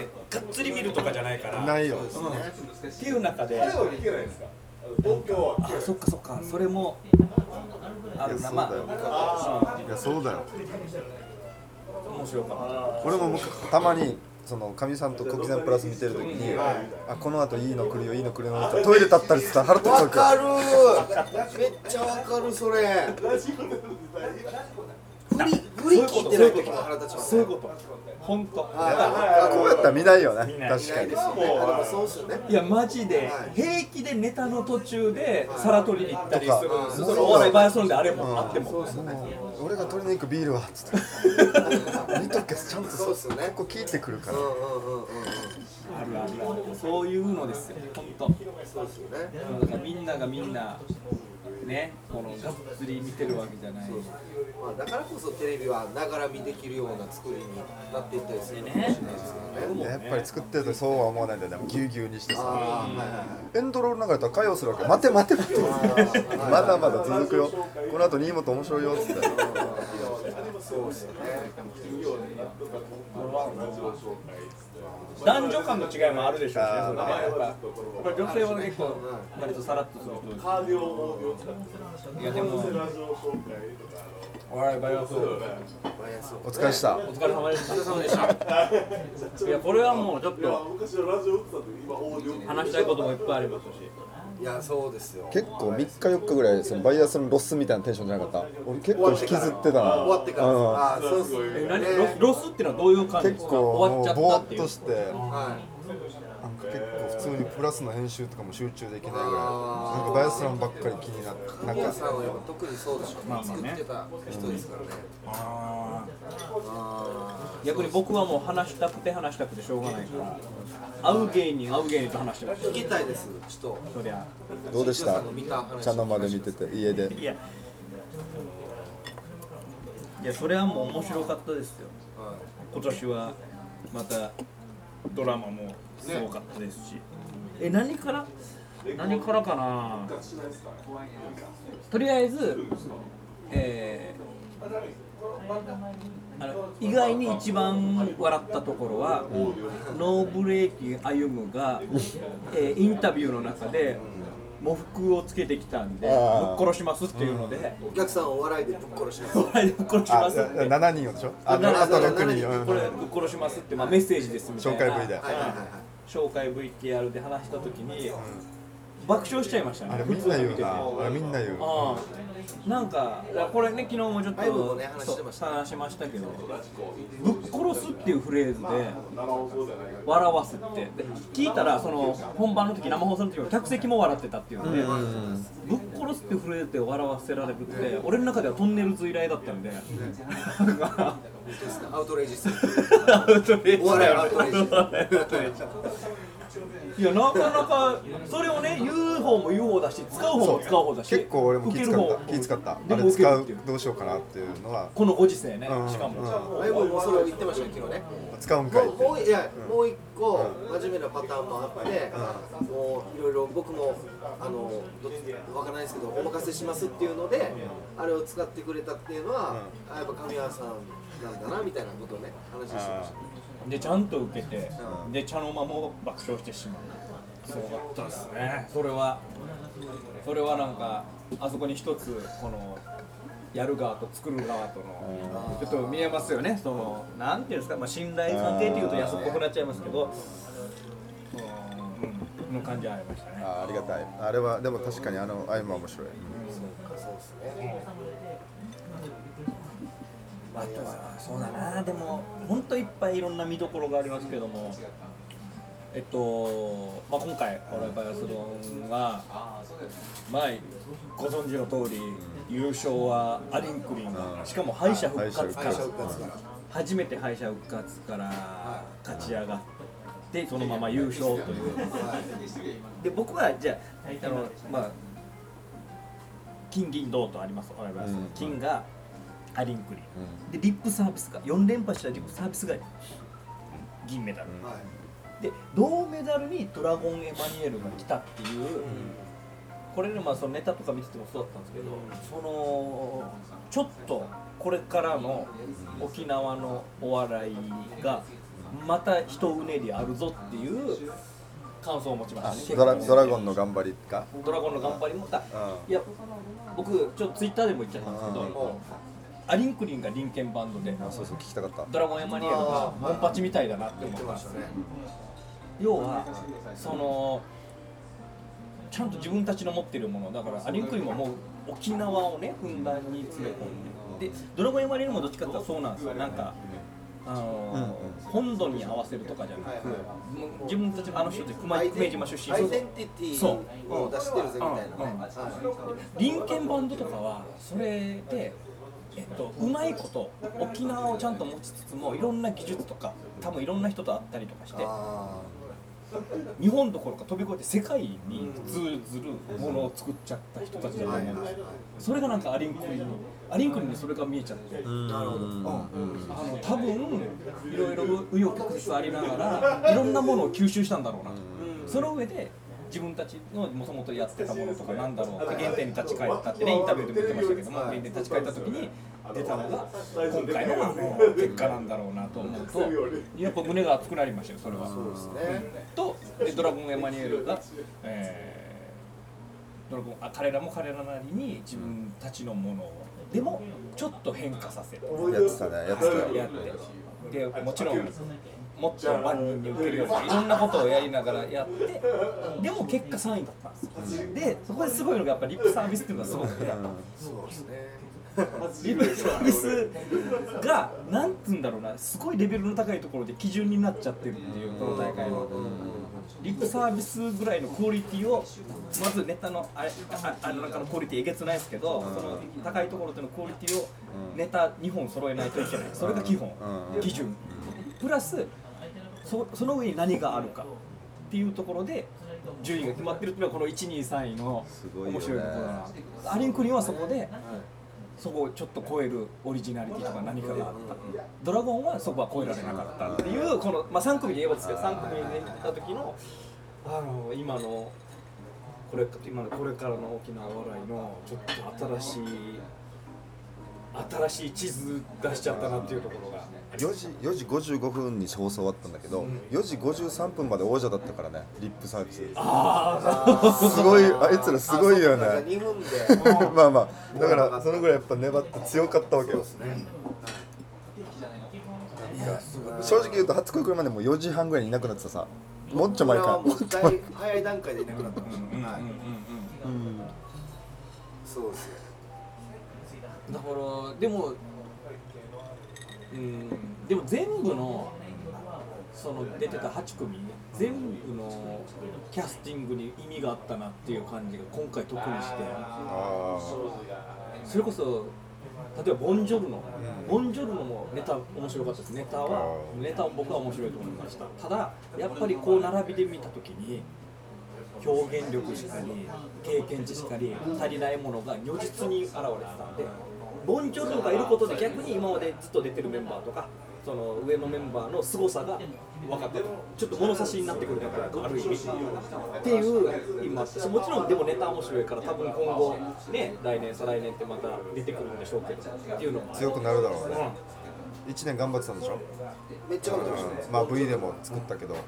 ってがっつり見るとかじゃないから。ないよ。っていう中で。あそっかそっか。それもあるな。まいやそうだよ。あいやそうだよ。うん面白かっ俺もたまにそのかみさんと国前プラス見てる時に、あこの後いいの来るよいいの来るよってトイレ立ったりしてたら腹立つわかる。めっちゃわかるそれ。振り振り聞いてない時も腹立ちますそういうこと。本当。はい。こうやったら見ないよね。見ない。確かに。でもそうっすよね。いやマジで平気でネタの途中で皿取りに行ったりする。そのお笑いバージョンであれもあっても。俺が取りに行くビールはっつって。見とけちゃんとそうっすよね。ここ聞いてくるから。うんうんうんうんあるある。そういうのですよ本当。そうっすよね。みんながみんなねこのがっつり見てるわけじゃない。まあだからこそテレビはながら見できるような作りになっていったりするのかもしれないですけどね。やっぱり作ってるとそうは思わないんだよ。ねぎゅうぎゅうにしてさ。ああはいはいはいエンドロール流れたら会話するわけ。待て待て待て。まだまだ続くよ。この後新本面白いよっつって。そうっすよね男女間の違いもあるでしょうしねそれねやっぱやっぱ女性は結構割とさらっとする。人カーディオいやでもいバイオスお疲れでした。お疲れ様でしお疲れ様でしたた。いやこれはもうちょっと話したいこともいっぱいありますしいやそうですよ。結構3日4日ぐらいそのバイアスのロスみたいなテンションじゃなかった？俺結構引きずってたな。終わってから。うん。ああそうっすえね。何？ロスっていうのはどういう感じ？ですか結構終わっちゃもうぼーったっいう。ってとして。はい結構普通にプラスの編集とかも集中できないぐらい。なんかバイアスランばっかり気になって。なんかさんは特にそうでしょまあまあね作ってた人ですからね。ああー逆に僕はもう話したくて話したくてしょうがないから。会う芸人会う芸人と話してまし聞きたいですちょっそりゃどうでした茶の間で見てて家で。いや。いやそれはもう面白かったですよ。と、はい。今年はまたドラマもすごかったですし、え何から？何からかな。とりあえずえーあの意外に一番笑ったところは、ノーブレーキ歩夢が、えーインタビューの中で喪服をつけてきたんでぶっ殺しますっていうので、お客さんを笑いでぶっ殺します。笑いでぶっ殺しあます。って7人をでしょ？あなあとな6人。うん。これぶっ殺しますって、まあ、メッセージですみたいな。紹介 V で。はいはいはいはい。紹介 VTR で話した時に、爆笑しちゃいましたね。あれみんな言うな。あれみんな言う。ああ。なんかこれね昨日もちょっとね話しましたけどぶっ殺すっていうフレーズで笑わすって。で聞いたらその本番の時生放送の時も客席も笑ってたっていうので、ぶっ殺すっていうフレーズで笑わせられるって俺の中ではトンネルズ以来だったんで。アウトレイジスアウトレイジ。お笑いアウトレイジ いやなかなかそれをね言う方も言う方だし使う方も使う方だし結構俺も気使った。気使った。あれ使うどうしようかなっていうのは。このご時世ねうん。しかも、うんライブもそれを言ってましたね昨日ね。使うんかいもうもういやもう一個真面目なパターンもあって、もういろいろ僕もあのわからないですけどお任せしますっていうので、あれを使ってくれたっていうのは、あやっぱ神谷さんなんだなみたいなことをね話してました。でちゃんと受けて、で茶の間も爆笑してしまう。すごかったですね。それはそれはなんかあそこに一つこのやる側と作る側とのちょっと見えますよね。そのなんていうんですか、まあ、信頼関係っていうと安っぽくなっちゃいますけどうんの感じはありましたね。あありがたい。あれはでも確かにあの合間面白い。そうですね。あとはそうだな。でも本当いっぱいいろんな見どころがありますけども。えっと、まあ、今回「オライバイアスロンは」まあご存知の通り優勝はアリンクリンしかも敗者復活から初めて敗者復活から勝ち上がってそのまま優勝という。で僕はじゃああのまあ金銀銅とあります。オライバイアス金がアリンクリンでリップサービスが4連覇したリップサービスが銀メダル、はい。で銅メダルにドラゴン・エマニュエルが来たっていう、これでまあそのネタとか見ててもそうだったんですけど、そのちょっとこれからの沖縄のお笑いがまた一うねりあるぞっていう感想を持ちまあしたね。ドラドラゴンの頑張りか？ドラゴンの頑張りもだうん。いや僕ちょっとツイッターでも言っちゃったんですけど、うんアリンクリンがリンケンバンドであそうそう聞きたかった。ドラゴンエマニュエルがモンパチみたいだなって思ったんですね。要はそのちゃんと自分たちの持ってるもの。だからアリンクリンももう沖縄をねふんだんに詰め込んで。でドラゴンエマニュエルもどっちかっていうとそうなんですよ。なんかあのー本土に合わせるとかじゃなく、自分たちのあの人って熊久米島出身。アイデンティティを出してるぜみたいなね。うん。うん。はい。林権バンドとかはそれで、えっと、うまいこと沖縄をちゃんと持ちつつもいろんな技術とか多分いろんな人と会ったりとかしてあ日本どころか飛び越えて世界に通ずるものを作っちゃった人たちだと思うんですよ。それがなんかアリンクリにアリンクリにそれが見えちゃって。ーなるほど。うんあの多分いろいろ紆余曲折ありながらいろんなものを吸収したんだろうなと、その上で自分たちのもともとやってたものとかなんだろうって原点に立ち返ったってねインタビューでも言ってましたけども原点に立ち返った時に出たのが今回のあの結果なんだろうなと思うとやっぱ胸が熱くなりましたよそれは。そうですね。とでドラゴンエマニュエルが、えードラゴンあ彼らも彼らなりに自分たちのものをでもちょっと変化させる。やってたねやってた。よやって。でもちろんもっと万人に受けるようにいろんなことをやりながらやってでも結果3位だったんですよ。でそこですごいのがやっぱリップサービスっていうのがすごくて。そうですね。リップサービスがなんつうんだろうなすごいレベルの高いところで基準になっちゃってるっていうこの大会のリップサービスぐらいのクオリティをまずネタのあれああの中のクオリティえげつないですけどその高いところでのクオリティをネタ2本揃えないといけない。それが基本。うん。基準。プラスそその上に何があるかっていうところで順位が決まってるっていうのはこの123位のすごいよね。面白いところだなアリンクリンはそこでそこをちょっと超えるオリジナリティとか何かがあった。ドラゴンはそこは超えられなかったっていうこの、まあ、3組で言えばですけど3組で行った時のあの今のこれ今のこれからの沖縄笑いのちょっと新しい新しい地図出しちゃったなっていうところが4時4時55分に放送終わったんだけど、4時53分まで王者だったからねリップサービス。あすごいあいつらすごいよね。2分で。まあまあだからそのぐらいやっぱ粘って強かったわけよ。正直言うと初恋来るまでもう4時半ぐらいにいなくなってたさ。もっちょ前か。これはもうだい早い段階でいなくなった、うんはいうんうんそうですよだからでもうん。でも全部のその出てた8組全部のキャスティングに意味があったなっていう感じが今回特にして。あそれこそ例えばボンジョルノ、ボンジョルノもネタ面白かったです。ネタはネタは僕は面白いと思いました。ただやっぱりこう並びで見た時に表現力しかり経験値しかり足りないものが如実に現れてたんでボンジョルノがいることで逆に今までずっと出てるメンバーとかその上のメンバーの凄さが分かってる。ちょっと物差しになってくるからある意味。っていう今もちろんでもネタ面白いから多分今後ね来年再来年ってまた出てくるんでしょうけどっていうのも強くなるだろうね。うん1年頑張ってたんでしょ、めっちゃ頑張ってましたね。まあ V でも作ったけど。で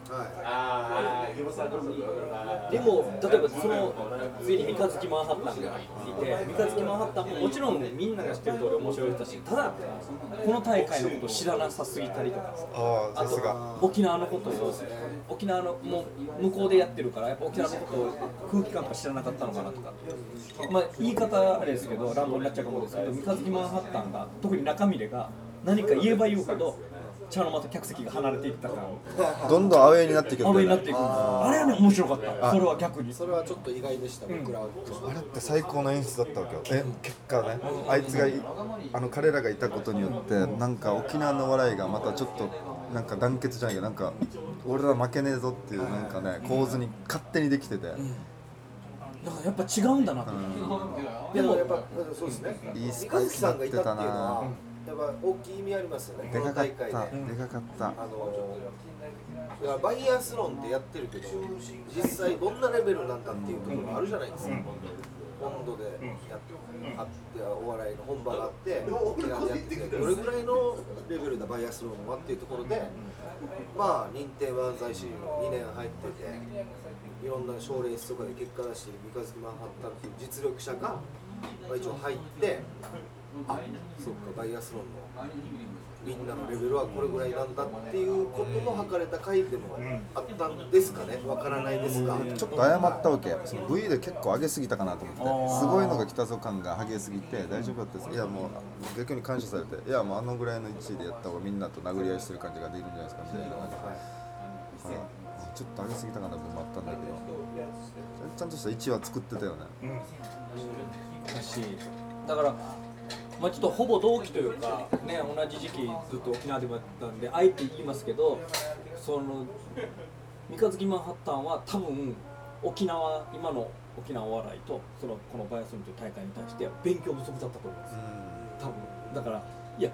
も例えばその次に三日月マンハッタンがいて三日月マンハッタンももちろんみんなが知ってる通り面白い人だしただこの大会のことを知らなさすぎたりとか。ああさすが。沖縄のことを沖縄のもう向こうでやってるからやっぱ沖縄のことを空気感とか知らなかったのかなとか。まあ言い方あれですけど乱暴になっちゃうかもですけど三日月マンハッタンが特に中身でが何か言えば言うほど茶の間と客席が離れていった感。どんどんアウェーになっていくアウェーになっねていくあれはね面白かった。それは逆に。それはちょっと意外でした、僕らは。あれって最高の演出だったわけよ。え結果ね。あいつがいあの彼らがいたことによってなんか沖縄の笑いがまたちょっとなんか団結じゃないけどなんか俺ら負けねえぞっていうなんかね構図に勝手にできてて。だからやっぱ違うんだなと、でもやっぱそうですね。いいス三パイス日月さんがいたっていうのなはやっぱ大きい意味ありますよねでかかっこの大会たででかかった。あのだからバイヤースロンってやってるけど実際どんなレベルなんだっていうところあるじゃないですか、本土でやって、あってお笑いの本場があって沖縄でやっててどれぐらいのレベルだバイアスロンはっていうところでまあ認定漫才師にも2年入ってていろんな賞レースとかで結果出して三日月マンハッタンっていう実力者が、まあ、一応入ってあそっかバイアスロンのみんなのレベルはこれぐらいなんだっていうことの測れた回でもあったんですかね。わからないですが。ちょっと。謝ったわけ。その V で結構上げすぎたかなと思って。すごいのが来たぞ感が激しすぎて大丈夫だったです。いやもう逆に感謝されていやもうあのぐらいの1位でやった方がみんなと殴り合いしてる感じができるんじゃないですかみたいな。感じで、はい、ちょっと上げすぎたかなと思ったんだけど。ちゃんとした1位は作ってたよね。だしだから、まあ、ちょっとほぼ同期というか、ね、同じ時期ずっと沖縄でもやってたんであえて言いますけどその三日月マンハッタンは多分沖縄今の沖縄お笑いとそのこのバイアスロンという大会に対しては勉強不足だったと思います。多分。だからいや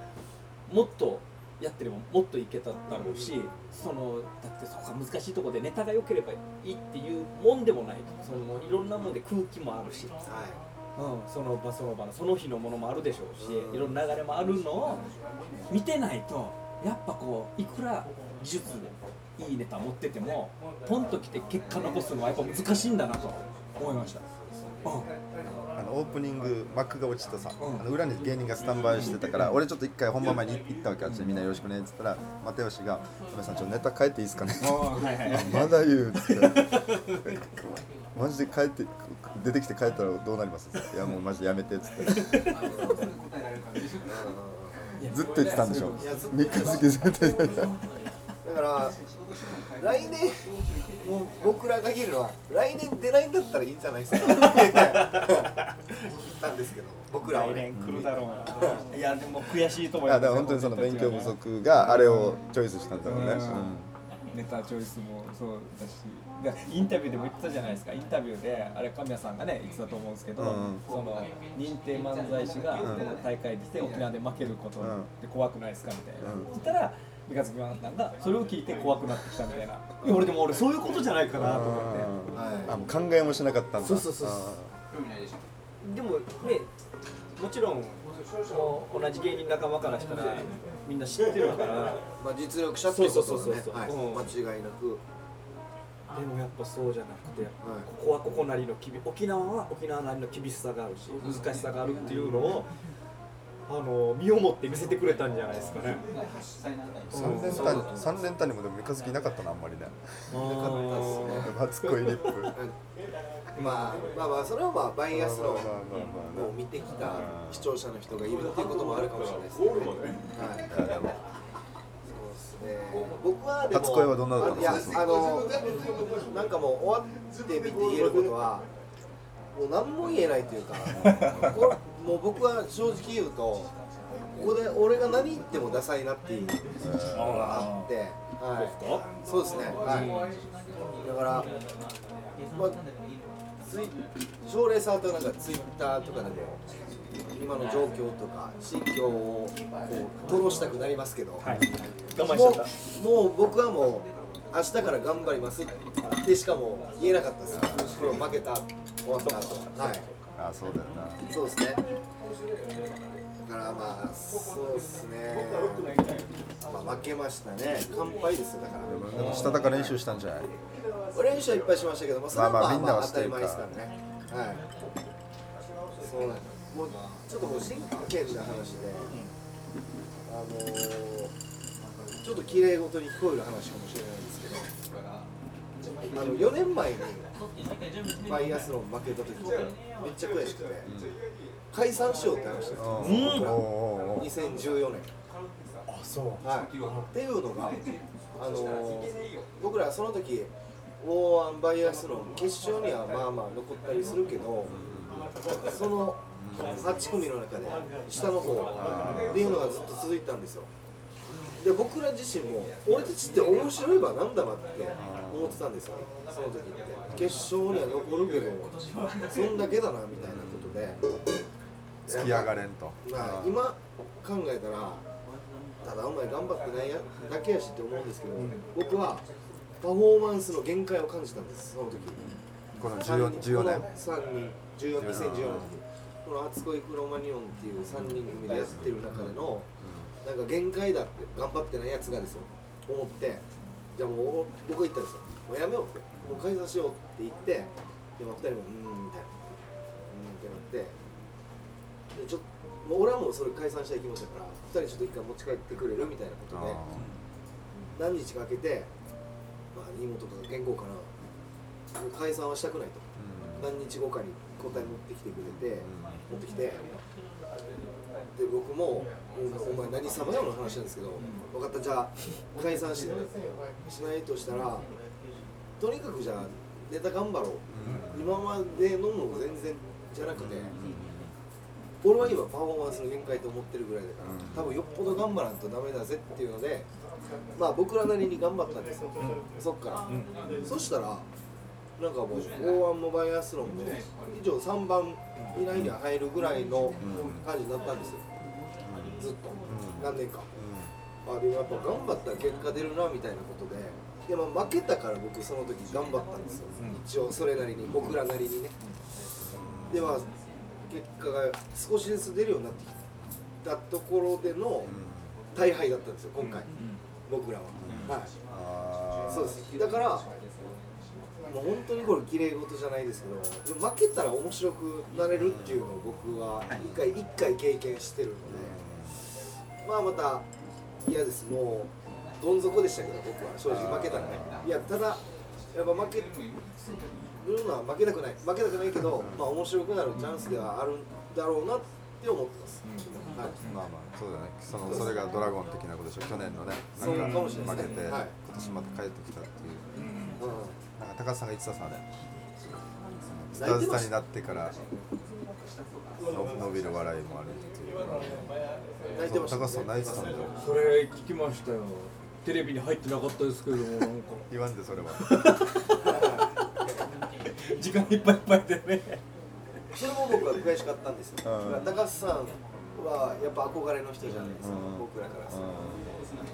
もっとやってればもっといけただろうしそのだってそこが難しいところでネタが良ければいいっていうもんでもないそのいろんなもんで空気もあるし、うん、その場その場のその日のものもあるでしょうしいろんな流れもあるのを見てないとやっぱこういくら技術いいネタ持っててもポンときて結果残すのはやっぱ難しいんだなと思いました。うんあのオープニング幕が落ちたさ、うん。あの裏に芸人がスタンバイしてたから俺ちょっと一回本番前に行ったわけあっちでみんなよろしくねっつったら又吉が「梅さんちょっとネタ変えていいですかね」はいはいはい。まだ言うっつってマジで帰って出てきて帰ったらどうなります？いやもうマジでやめてっつって。ずっと言ってたんでしょ？三日月ずっと言ってた。だから来年もう僕らが言えるのは来年出ないんだったらいいんじゃないですか？言ったんですけど僕らは来ね年来るだろうな、いやでも悔しいと思いいますやだから本当にその勉強不足があれをチョイスしたんだろうね、うんネタチョイスもそうだしでインタビューでも言ってたじゃないですか。インタビューであれ神谷さんがね言ってたと思うんですけど、うん。その認定漫才師がこの大会でして沖縄で負けることって怖くないですかみたいな、うん。そしたら三日月マンさんがそれを聞いて怖くなってきたみたいな。いや俺でも俺そういうことじゃないかなと思って。あもう考えもしなかったんだそうそうそうでもねもちろん同じ芸人仲間からしたらみんな知ってるから。まあ実力者っていうことそうそうそうそうはね間違いなく。でもやっぱそうじゃなくて、はい。ここはここなりの厳沖縄は沖縄なりの厳しさがあるし難しさがあるっていうのをあの身をもって見せてくれたんじゃないですかね。三連単三連単にもでも三日月いなかったなあんまりね初恋リップまあまあまあそれはまあバイアスロンまあまあまあまあを見てきた視聴者の人がいるっていうこともあるかもしれないですね。はい。そうですね。僕はでも初恋はどんなだったのあいやあのなんかもう終わってみて言えることはもう何も言えないというか、もう僕は正直言うとここで俺が何言ってもダサいなっていうのがあって、はい。そうですね。はい。だから。まあツイ奨励さんとなんかツイッターとかでも今の状況とか心境をこう吐露したくなりますけど、はい、我慢しちゃった。もうもう僕はもう明日から頑張りますってしかも言えなかったです負けた終わった後はいあそうだよな。そうですね。だからまあそうですね。まあ負けましたね。完敗ですよだから。したたか練習したんじゃない？練習はいっぱいしましたけども、それはまあまあまあみんなはまあ当たり前ですからね。はい。そうなんです。もうちょっともう真剣な話で、あのー、ちょっと綺麗事に聞こえる話かもしれないんですけど、あの4年前にバイアスロン負けた時めっちゃ悔しくて、解散しようって話したんですよ、お僕らおうおうおう2014年。あ、そう。はい、っていうのが、あのー僕らその時オーアンバイアスロン決勝にはまあまあ残ったりするけどその8組の中で下の方っていうのがずっと続いたんですよ。で僕ら自身も俺たちって面白いばなんだばって思ってたんですよ。その時って決勝には残るけどそんだけだなみたいなことで。突き上がれんと。まあ、今考えたらただお前頑張ってないやだけやしって思うんですけど、僕はパフォーマンスの限界を感じたんですその時。この14 14年？この3人14 2014の時この初恋クロマニオンっていう3人組でやってる中でのなんか限界だって頑張ってないやつがですよ思って。じゃあもう僕が言ったんですよ。もうやめようってもう解散しようって言ってでも2人もうーんみたいな。うーんってなって。でちょっともう俺はもうそれ解散したい気持ちだから2人ちょっと一回持ち帰ってくれる？みたいなことで何日か空けて、まあ、妹とか原稿かな。もう解散はしたくないと。何日後かに答え持ってきてくれて、持ってきて。で僕も「お前何様よ」の話なんですけど「分かったじゃあ解散ししないとしたらとにかくじゃあネタ頑張ろう、今までのも全然じゃなくて、俺は今パフォーマンスの限界と思ってるぐらいだから、多分よっぽど頑張らんとダメだぜっていうのでまあ僕らなりに頑張ったんですよ、そっから、そしたらなんかもう大ワンもバイアスロンも以上3番以内には入るぐらいの感じになったんですよ。ずっと。何年か。あでもやっぱ頑張ったら結果出るなみたいなことででも負けたから僕その時頑張ったんですよ。一応それなりに僕らなりにね。でまあ結果が少しずつ出るようになってきたところでの大敗だったんですよ今回。僕らは。はい。あそうです。だからもう本当にこれ綺麗事じゃないですけど負けたら面白くなれるっていうのを僕は一回一回経験してるので。まあまた嫌です。もうどん底でしたけど僕は正直負けたらねい。やただやっぱ負けるのは負けたくない。負けたくないけどまあ面白くなるチャンスではあるんだろうなって思ってます、はい。まあまあそうだね。そのそれがドラゴン的なことでしょ去年のねそうなんかもしれない負けて、はい。今年また帰ってきたっていう。うん。なんか高橋さんが言ってたさねスタズタになってからの伸びる笑いもあるっていう。泣いてました高橋さん泣いてたんだよ。それ聞きましたよテレビに入ってなかったですけどもなんか。言わんでそれは。時間いっぱいいっぱいでね。それも僕は悔しかったんですよ、うん。高橋さんはやっぱ憧れの人じゃないですか、うん。僕らからすると、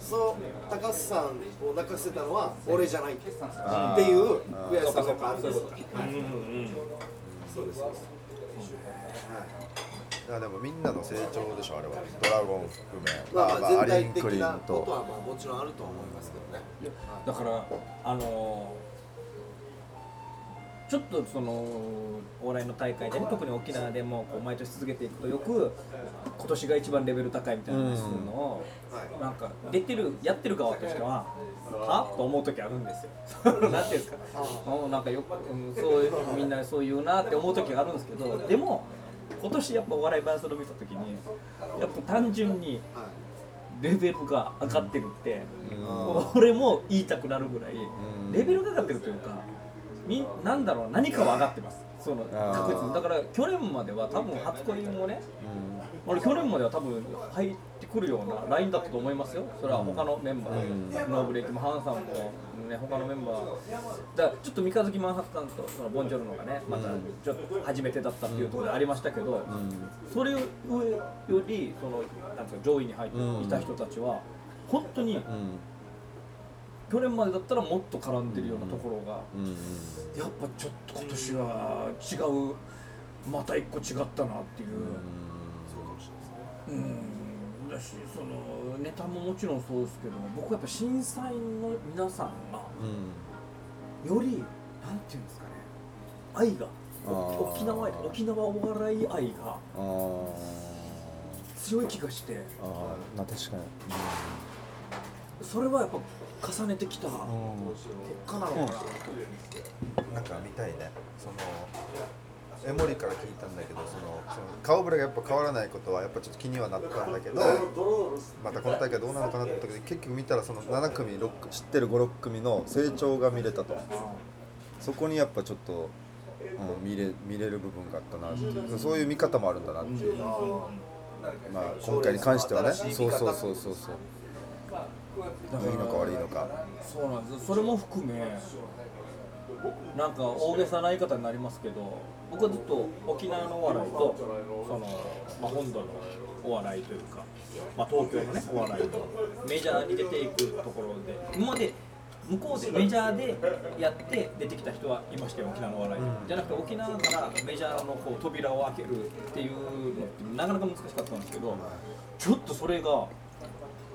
そう高橋さんを泣かせたのは俺じゃないっていう悔しさがあるんですよ、はい。そうです。そうですいやでもみんなの成長でしょあれは。ドラゴン含め。まあ、まあ、アリン全体クリン的なこと。とはまあもちろんあるとは思いますけどね。だからあのーちょっとそのお笑いの大会でね特に沖縄でもこう毎年続けていくとよく今年が一番レベル高いみたいな話するのを、はい。なんか出てるやってる側としてははと思う時あるんですよ。なんていうんですか。うんなんかよく、うん、そういうみんなそう言うなって思う時があるんですけどでも今年やっぱお笑いバランスを見た時にやっぱ単純にはレベルが上がってるって、うん。俺も言いたくなるぐらい、ん。レベルが上がってるというかみなんだろう何かは上がってますその確実に。だから去年までは多分初恋もね俺去年までは多分入ってくるようなラインだったと思いますよ。それは他のメンバー、ノーブレイクもハンさんも、ね、他のメンバー。だからちょっと三日月マンハッタンとそのボンジョルノがねまたちょっと初めてだったっていうところでありましたけど、それよりそのなんか上位に入っていた人たちは本当にうん去年までだったらもっと絡んでるようなところが、うんうん。やっぱちょっと今年は違うまた一個違ったなっていう。うん。だしそのネタももちろんそうですけど僕はやっぱ審査員の皆さんがうん。よりなんていうんですかね愛が沖縄愛沖縄お笑い愛が強い気がして。あー。まあ確かに。それはやっぱ重ねてきた。結果なのかな、なんか見たいね。その江森から聞いたんだけどそのその顔ぶれがやっぱ変わらないことはやっぱちょっと気にはなったんだけどまたこの大会どうなのかなと思ったけど結局見たらその7組6知ってる56組の成長が見れたと。そこにやっぱちょっと、うん、見れ見れる部分があったなっていう。そういう見方もあるんだなっていう、まあ、今回に関してはね。そうそうそうそうそういいのか悪いのか。そうなんですそれも含めなんか大げさな言い方になりますけど僕はずっと沖縄のお笑いとその、まあ、本土のお笑いというか、まあ、東京のねお笑いとメジャーに出ていくところで今まで向こうでメジャーでやって出てきた人はいましたよ沖縄のお笑い、じゃなくて沖縄からメジャーのこう扉を開けるっていうのってなかなか難しかったんですけどちょっとそれが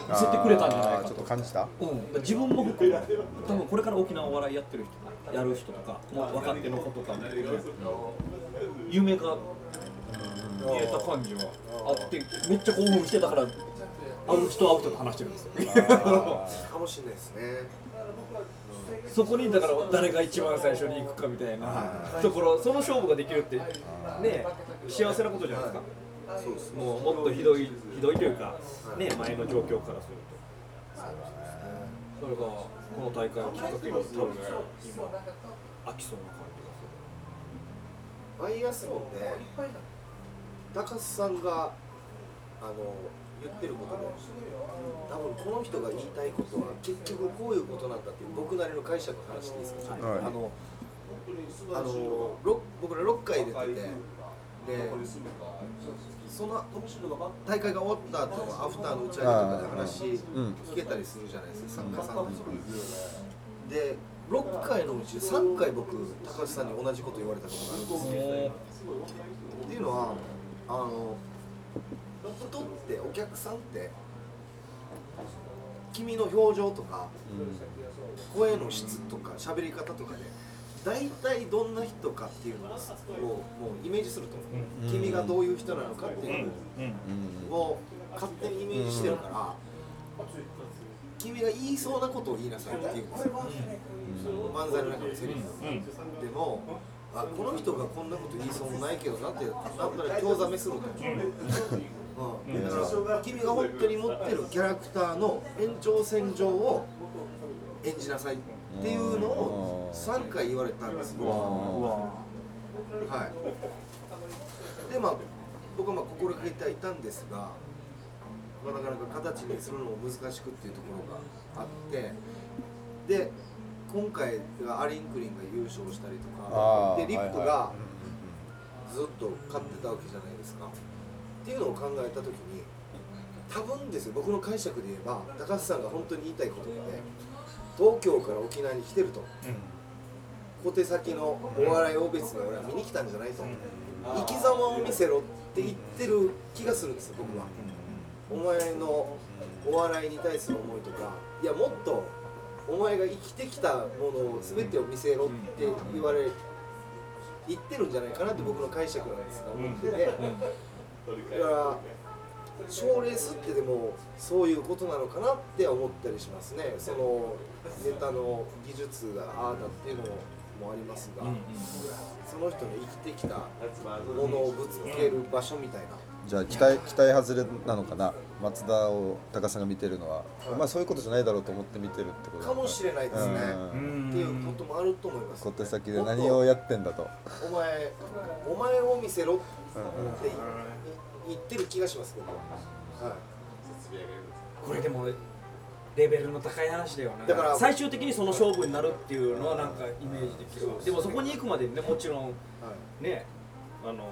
見せてくれたんじゃないかあーちょっと感じた？うん、自分も含め多分これから沖縄お笑いやってる人やる人とかもう若手の子とかも夢が見えた感じはあってめっちゃ興奮してたから会う人会う人と話してるんですよ。かもしれないですね。そこにだから誰が一番最初に行くかみたいなところその勝負ができるってね幸せなことじゃないですかもうもっとひどいひどいというかね前の状況からすると。それがこの大会をきっかけに多分今飽きそうな感じがする。バイアスロンで高須さんがあの言ってることで多分この人が言いたいことは結局こういうことなんだっていう僕なりの解釈を話ですか、はい。あのあのろ僕ら6回出ててでその大会が終わった後のアフターの打ち上げとかで話うん。聞けたりするじゃないですか作家さんに。で6回のうち3回僕高橋さんに同じこと言われたことがあるんですよっていうのはあの人ってお客さんって君の表情とか声の質とか喋り方とかで大体どんな人かっていうのをもうイメージすると思う、君がどういう人なのかっていうのを勝手にイメージしてるから、君が言いそうなことを言いなさいって言うんですよ、漫才の中のセリフ、でもあこの人がこんなこと言いそうもないけどなってなんとなく興ざめすると。思う、うん、だから君が本当に持ってるキャラクターの延長線上を演じなさいっていうのを3回言われたんですよ、はい。でまあ僕はまあ心がけてはいたんですが、まあ、なかなか形にするのも難しくっていうところがあってで今回がアリンクリンが優勝したりとかでリップはいがずっと勝ってたわけじゃないですか。っていうのを考えた時に多分ですよ僕の解釈で言えば高橋さんが本当に言いたいことって東京から沖縄に来てると、小手先のお笑いを別に俺は見に来たんじゃないと、生き様を見せろって言ってる気がするんですよ僕は、お前のお笑いに対する思いとか。いやもっとお前が生きてきたものを全てを見せろって言われ言ってるんじゃないかなって僕の解釈なんですが思ってて、だから賞レースってでもそういうことなのかなって思ったりしますね。そのネタの技術がああだっていうのもありますが、その人の生きてきたものをぶつける場所みたいな。じゃあ期待期待外れなのかな？松田を高さんが見てるのは、まあそういうことじゃないだろうと思って見てるってことかもしれないですね。うん。っていうこともあると思います。小手先で何をやってんだと。お前、お前を見せろって言ってる気がします、僕は。はい。これでもレベルの高い話だよねだから最終的にその勝負になるっていうのはなんかイメージできる。でもそこに行くまでにねもちろんはい。ねあの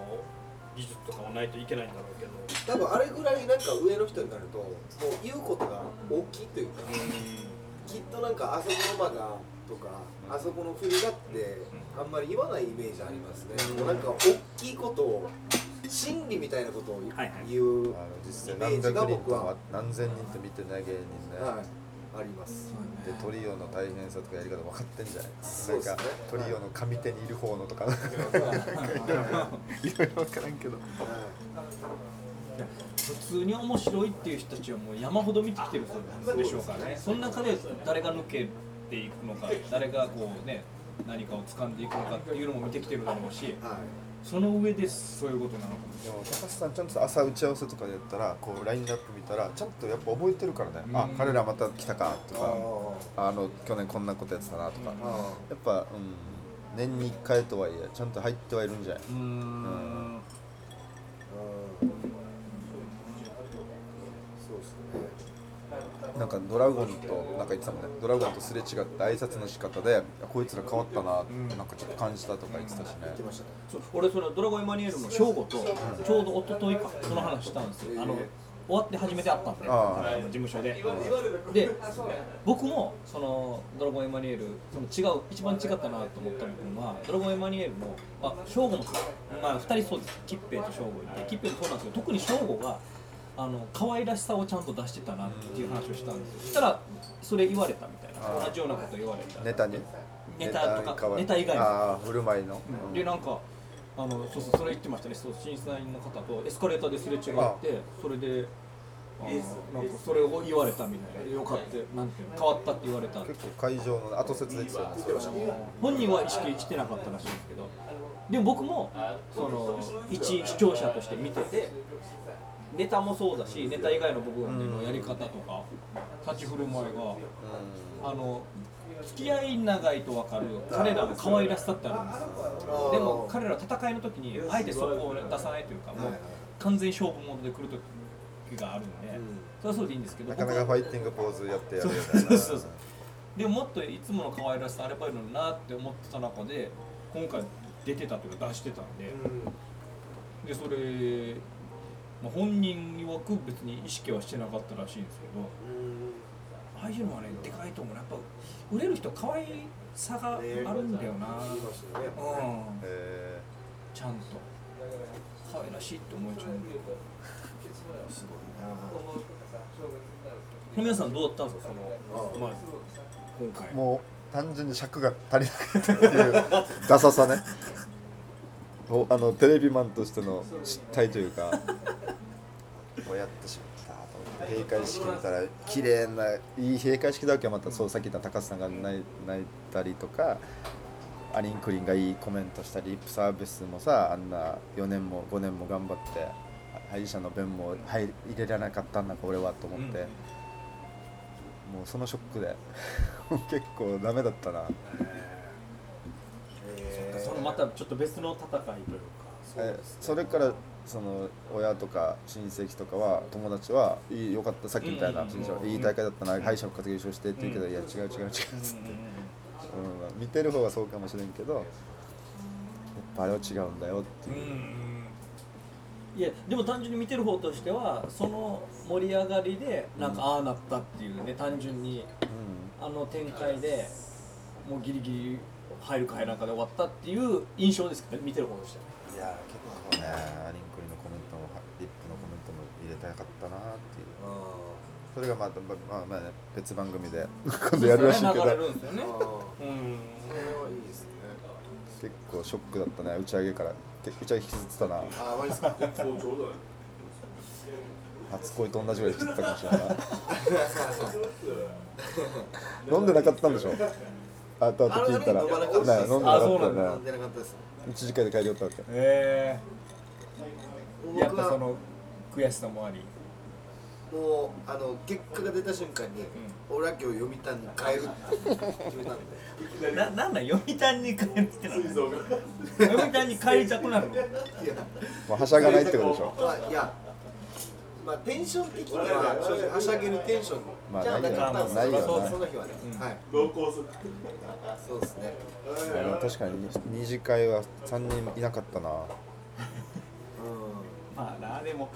技術とかもないといけないんだろうけど。多分あれぐらいなんか上の人になるともう言うことが大きいというかきっとなんかあそこの間がとかあそこの振りがってあんまり言わないイメージありますね、もうなんか大きいことを真理みたいなことを言う、はい。はいあの実際何百人とは何千人と見てない芸人ね、はいあります、でトリオの大変さとかやり方分かってんじゃない？そうっすね。なんかトリオの上手にいる方のとか。なんかいろいろ分からんけど。普通に面白いっていう人たちはもう山ほど見てきてるでしょうからね。その中で誰が抜けていくのか誰がこうね何かを掴んでいくのかっていうのも見てきてるだろうし。はいその上でそういうことなのかもでも高橋さんちゃんと朝打ち合わせとかでやったらこうラインナップ見たらちゃんとやっぱ覚えてるからね、あ彼らまた来たかとかあの去年こんなことやってたなとか、あやっぱ、うん、年に1回とはいえちゃんと入ってはいるんじゃない、うーんなんかドラゴンとなんか言ってたもんね。ドラゴンとすれ違って挨拶の仕方でこいつら変わったなってなんかちょっと感じたとか言ってたしね、言ってましたね。そう俺それドラゴンエマニュエルの正吾とちょうど一昨日かその話したんですよ。あの終わって初めて会ったんで事務所で。で僕もそのドラゴンエマニュエルその違う一番違ったなと思ったのはドラゴンエマニュエルもあ翔吾もまあ2人そうです。キッペイと翔吾いてキッペイもそうなんですけど特に翔吾があの可愛らしさをちゃんと出してたなっていう話をしたんですよ。そしたらそれ言われたみたいな。同じようなこと言われた。ネタに？ネタとかネタ以外もああ振る舞いの、でなんかあのそうそうそれ言ってましたね。そう審査員の方とエスカレーターですれ違ってそれでなんかそれを言われたみたいな。よかった。なんていうの変わったって言われた結構会場の後説で言ってたよね。本人は意識してなかったらしいんですけど。でも僕もその一視聴者として見ててネタもそうだしネタ以外の部分でのやり方とか立ち振る舞いがあの付き合い長いと分かる彼らの可愛らしさってあるんですよ。でも彼らは戦いの時にあえてそこを出さないというかもう完全勝負モードで来る時があるんでそれはそうでいいんですけどなかなかファイティングポーズやってやるみたいそうな。そうそうでももっといつもの可愛らしさあればいいのになって思ってた中で今回出てたというか出してたんででそれ、まあ、本人曰く別に意識はしてなかったらしいんですけどああいうのはねでかいと思う。やっぱ売れる人可愛さがあるんだよな、うん。えちゃんと。可愛らしいって思えちゃう。んだよすごいな。皆さんどうだったんですかその、まあ、今回。ーもう単純に尺が足りなかったっていう ダサさね。おあのテレビマンとしての失態というかこうやってしまったと思って閉会式見たら綺麗ないい閉会式だけはまたそうさっき言った高須さんが泣いたりとかアリン・クリンがいいコメントしたりリップサービスもさあんな4年も5年も頑張って敗者の弁も入入れられなかったんだか俺はと思って、もうそのショックで 結構ダメだったな。そのまたちょっと別の戦いというか。えそれからその親とか親戚とかは友達はいいよかったさっきみたいな、うんいい大会だったな敗者復活優勝してって言うけど、いや違う違う違うっつって、うん見てる方がそうかもしれんけどやっぱあれは違うんだよっていう、いやでも単純に見てる方としてはその盛り上がりでなんかああなったっていうね単純にあの展開でもうギリギリ入るか入らんかで終わったっていう印象ですけどね見てる方としては。いや結構ねアリンクリのコメントもリップのコメントも入れたかったなっていう。それがまた、まあまあね、別番組で今度やるらしいけど流れるんですよねうん。それはいいで。すね結構ショックだったね打ち上げから。け打ち上げ引きずってたな。あーマジですか初恋と同じぐらい引きずってたかもしれない。飲んでなかったんでしょ？あとあと聞いたら。飲まなかったね飲んでなかったよあそうなんだね。飲んでなかったです一時間で帰りよったわけへえ。やっぱその悔しさもあり。もうあの結果が出た瞬間に、俺は今日読谷に帰るって決めたんでななんだ読谷に帰るってなの読谷に帰りたくなるの？いや。もうはしゃがないってことでしょ。まあいやまあテンション的には正直はしゃげるテンションまあじゃなかったんですないよね。そうその日はね、はい。濃厚すそうですね。確かに二次会は3人いなかったな。うまあなでも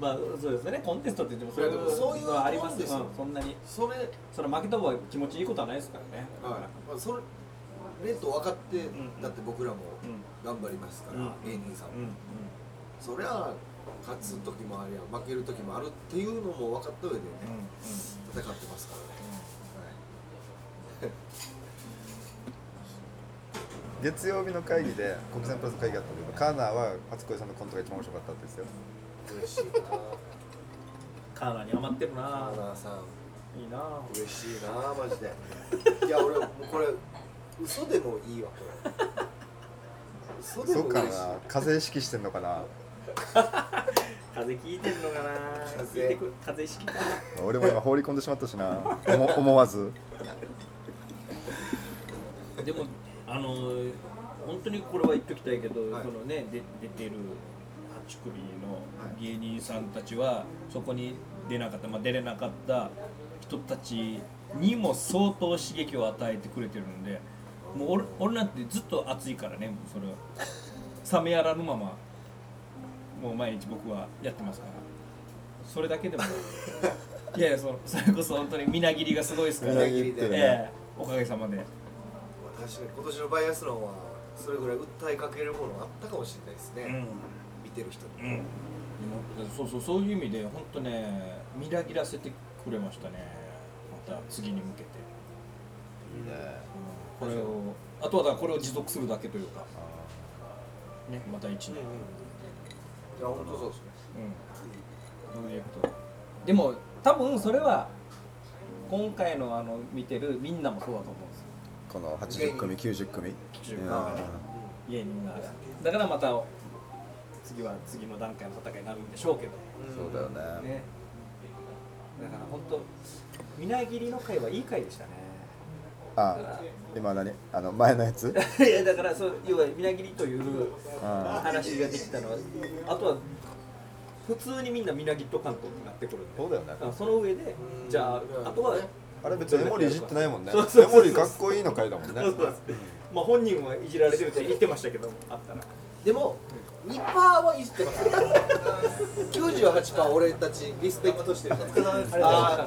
まあそうですね。コンテストって言ってもいやでもそういうのはありますよ。うん。そんなに。んそれはいそれ負けた方が気持ちいいことはないですからね。まあそれと分かって、ん。だって僕らもうん頑張りますから、うん。芸人さんも、うん。うん。そりゃ勝つ時もありゃ負ける時もあるっていうのも分かった上でね、戦ってますからね、月曜日の会議で国際プラス会議があったけどカーナーは初恋さんのコントが一番面白かったんですよはい、嬉しいな。カーナーに余ってるな。アナさん。いいな。嬉しいなマジで。いや俺もうこれ嘘でもいいわこれ。嘘でそうかも嬉しいな。風邪意識してんのかな 風邪ひいてんのかな？風邪。風邪意識か俺も今放り込んでしまったしな。思思わず。でもあの本当にこれは言っときたいけど、はい。そのねで出てる8組の芸人さんたちはそこに出なかった、まあ、出れなかった人たちにも相当刺激を与えてくれてるんでもう俺俺なんてずっと熱いからねもうそれは。冷めやらぬままもう毎日僕はやってますから。それだけでも。いやいやそのそれこそ本当にみなぎりがすごいですから。みなね。ええ。おかげさまで。まあ確かに今年のバイアスロンはそれぐらい訴えかけるものがあったかもしれないですね、見てる人に、うん。そうそうそういう意味で本当ねみなぎらせてくれましたね。また次に向けて、いいね。これをあとはだからこれを持続するだけというか。ねまた1年、いや本当そうですね。うん。そういうこと。でも多分それは今回のあの見てるみんなもそうだと思うんですよ。この80組90組。90組。いや芸人がだからまた次は次の段階の戦いになるんでしょうけど。そうだよね。ね。だから本当みなぎりの回はいい回でしたねあ今何？あの前のやつ？いやだからそう要はみなぎりというあ話ができたのはあとは普通にみんなみなぎっと関東になってくるんで。そうだよね。あその上でじゃああとはあれ別にエモリいじってないもんね。そうそうそうエモリかっこいいの回だもんね。そうそうまあ本人はいじられてるって言ってましたけどあったら。でも2%はいじってます。よ98%俺たちリスペクトしてる。からあー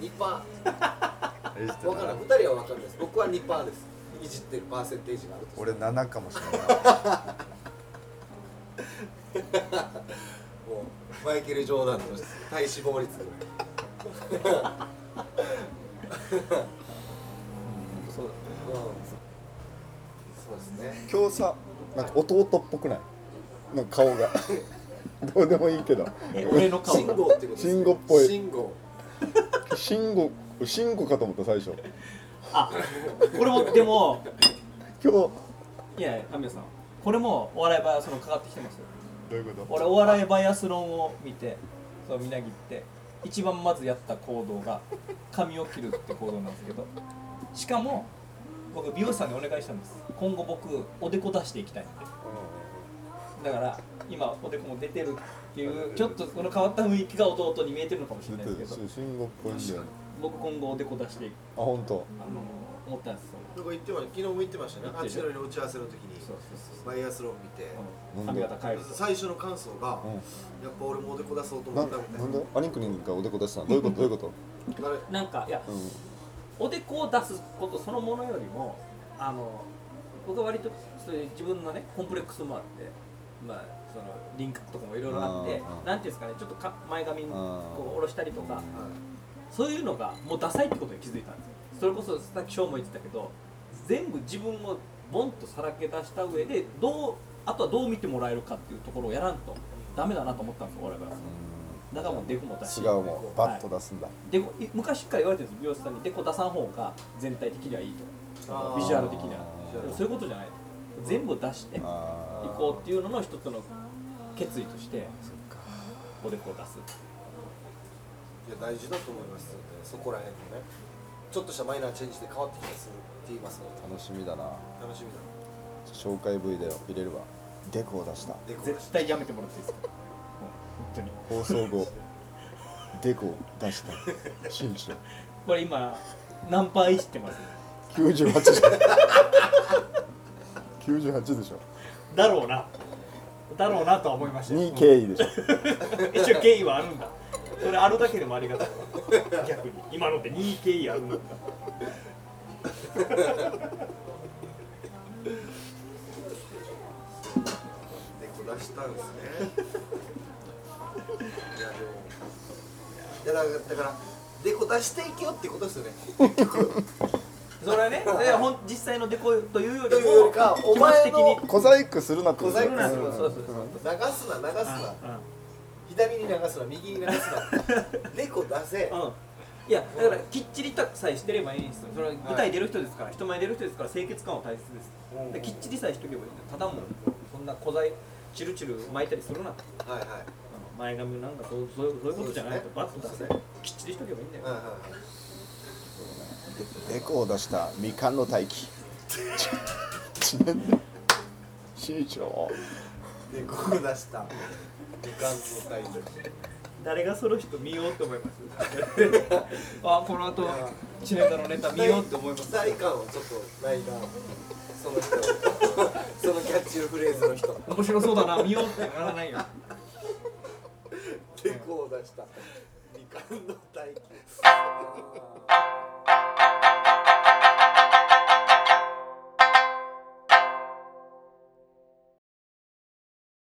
2%いじって分からん。2人は分かんないです。僕は2%です。いじってるパーセンテージがあると俺7かもしれない。もうマイケル・ジョーダンの体脂肪率ぐらい。そううん。そうですね。今日さなんか弟っぽくない？なんか顔が。どうでもいいけど。え俺の顔。信号ってことです信号っぽい。信号慎吾慎吾かと思った最初。あこれもでも今日。どいやいや神谷さん。これもお笑いバイアスロンかかってきてますよ。ういうこと？俺お笑いバイアスロンを見てそうみなぎって一番まずやった行動が髪を切るって行動なんですけどしかも僕美容師さんにお願いしたんです。今後僕おでこ出していきたいんでだから今おでこも出てるっていうちょっとこの変わった雰囲気が弟に見えてるのかもしれないですけど。慎吾っぽいんだよね僕今後おでこ出していく。あ本当。あの思ったんですよ。なんか言ってました昨日も言ってましたね。言ってる八戸の打ち合わせの時にそうそうそうバイアスロン見て。うん。髪型変えると。最初の感想がうん。やっぱ俺もおでこ出そうとな思ったみたいな。んで？アニクニンがおでこ出したの？どういうこと？どういうこと？なんかいやうん。おでこを出すことそのものよりもあの僕は割とそういう自分のねコンプレックスもあってまあその輪郭とかもいろいろあってなんていうんですかねちょっとか前髪こう下ろしたりとかはいそういうのがもうダサいってことに気づいたんですよ。それこそさっき翔も言ってたけど全部自分をボンとさらけ出した上でどうあとはどう見てもらえるかっていうところをやらんとダメだなと思ったんですよ俺はだからもうデコも出し違うもん。バッと出すんだ。でこい昔から言われてるんです美容師さんに。デコ出さん方が全体的にはいいと。ビジュアル的には。そういうことじゃない。全部出していこうっていうのの一つの決意としておでこを出す。いや大事だと思います。よねそこら辺のね。ちょっとしたマイナーチェンジで変わってきたりするって言いますので楽しみだな。楽しみだ。紹介 V で入れるわ。デコを出した。でこう絶対やめてもらっていいですか？もう本当に。放送後。デコを出した。新一郎これ今何パーいじってます98じゃん。98でしょ。だろうな。だろうなとは思いましたよ。2経緯でしょ。一応経緯はあるんだそれあるだけでもありがたい。逆に。今のって2経緯あるんだでこ出したんですね。いやでもいやだからだからでこ出していけよってことですよね。それはね でほん実際のデコというよりというよりかもお前の気持ち的に。小細工するなってこと小細工するそうそうそうそう。流すな流すな。う左に流すな右に流すなでこ出せ。んうん。いやだからきっちりとさえしてればいいんですよ。それは舞台出る人ですから、人前出る人ですから清潔感は大切です。うん。できっちりさえしとけばいいんだただもうそんな小材チルチル巻いたりするな。とはいはい。あの前髪なんかそうそういうそういうことじゃないとバッと出せ。きっちりしとけばいいんだよ、はいはいデコを出したみかんの大気ちなんだ新一郎でこう出した誰がその人見ようって思います？あこの後知念田のネタ見ようって思います。期待感はちょっとないなその人。そのキャッチフレーズの人。面白そうだな見ようってならないよ。でこ5を出した。みかんの大輝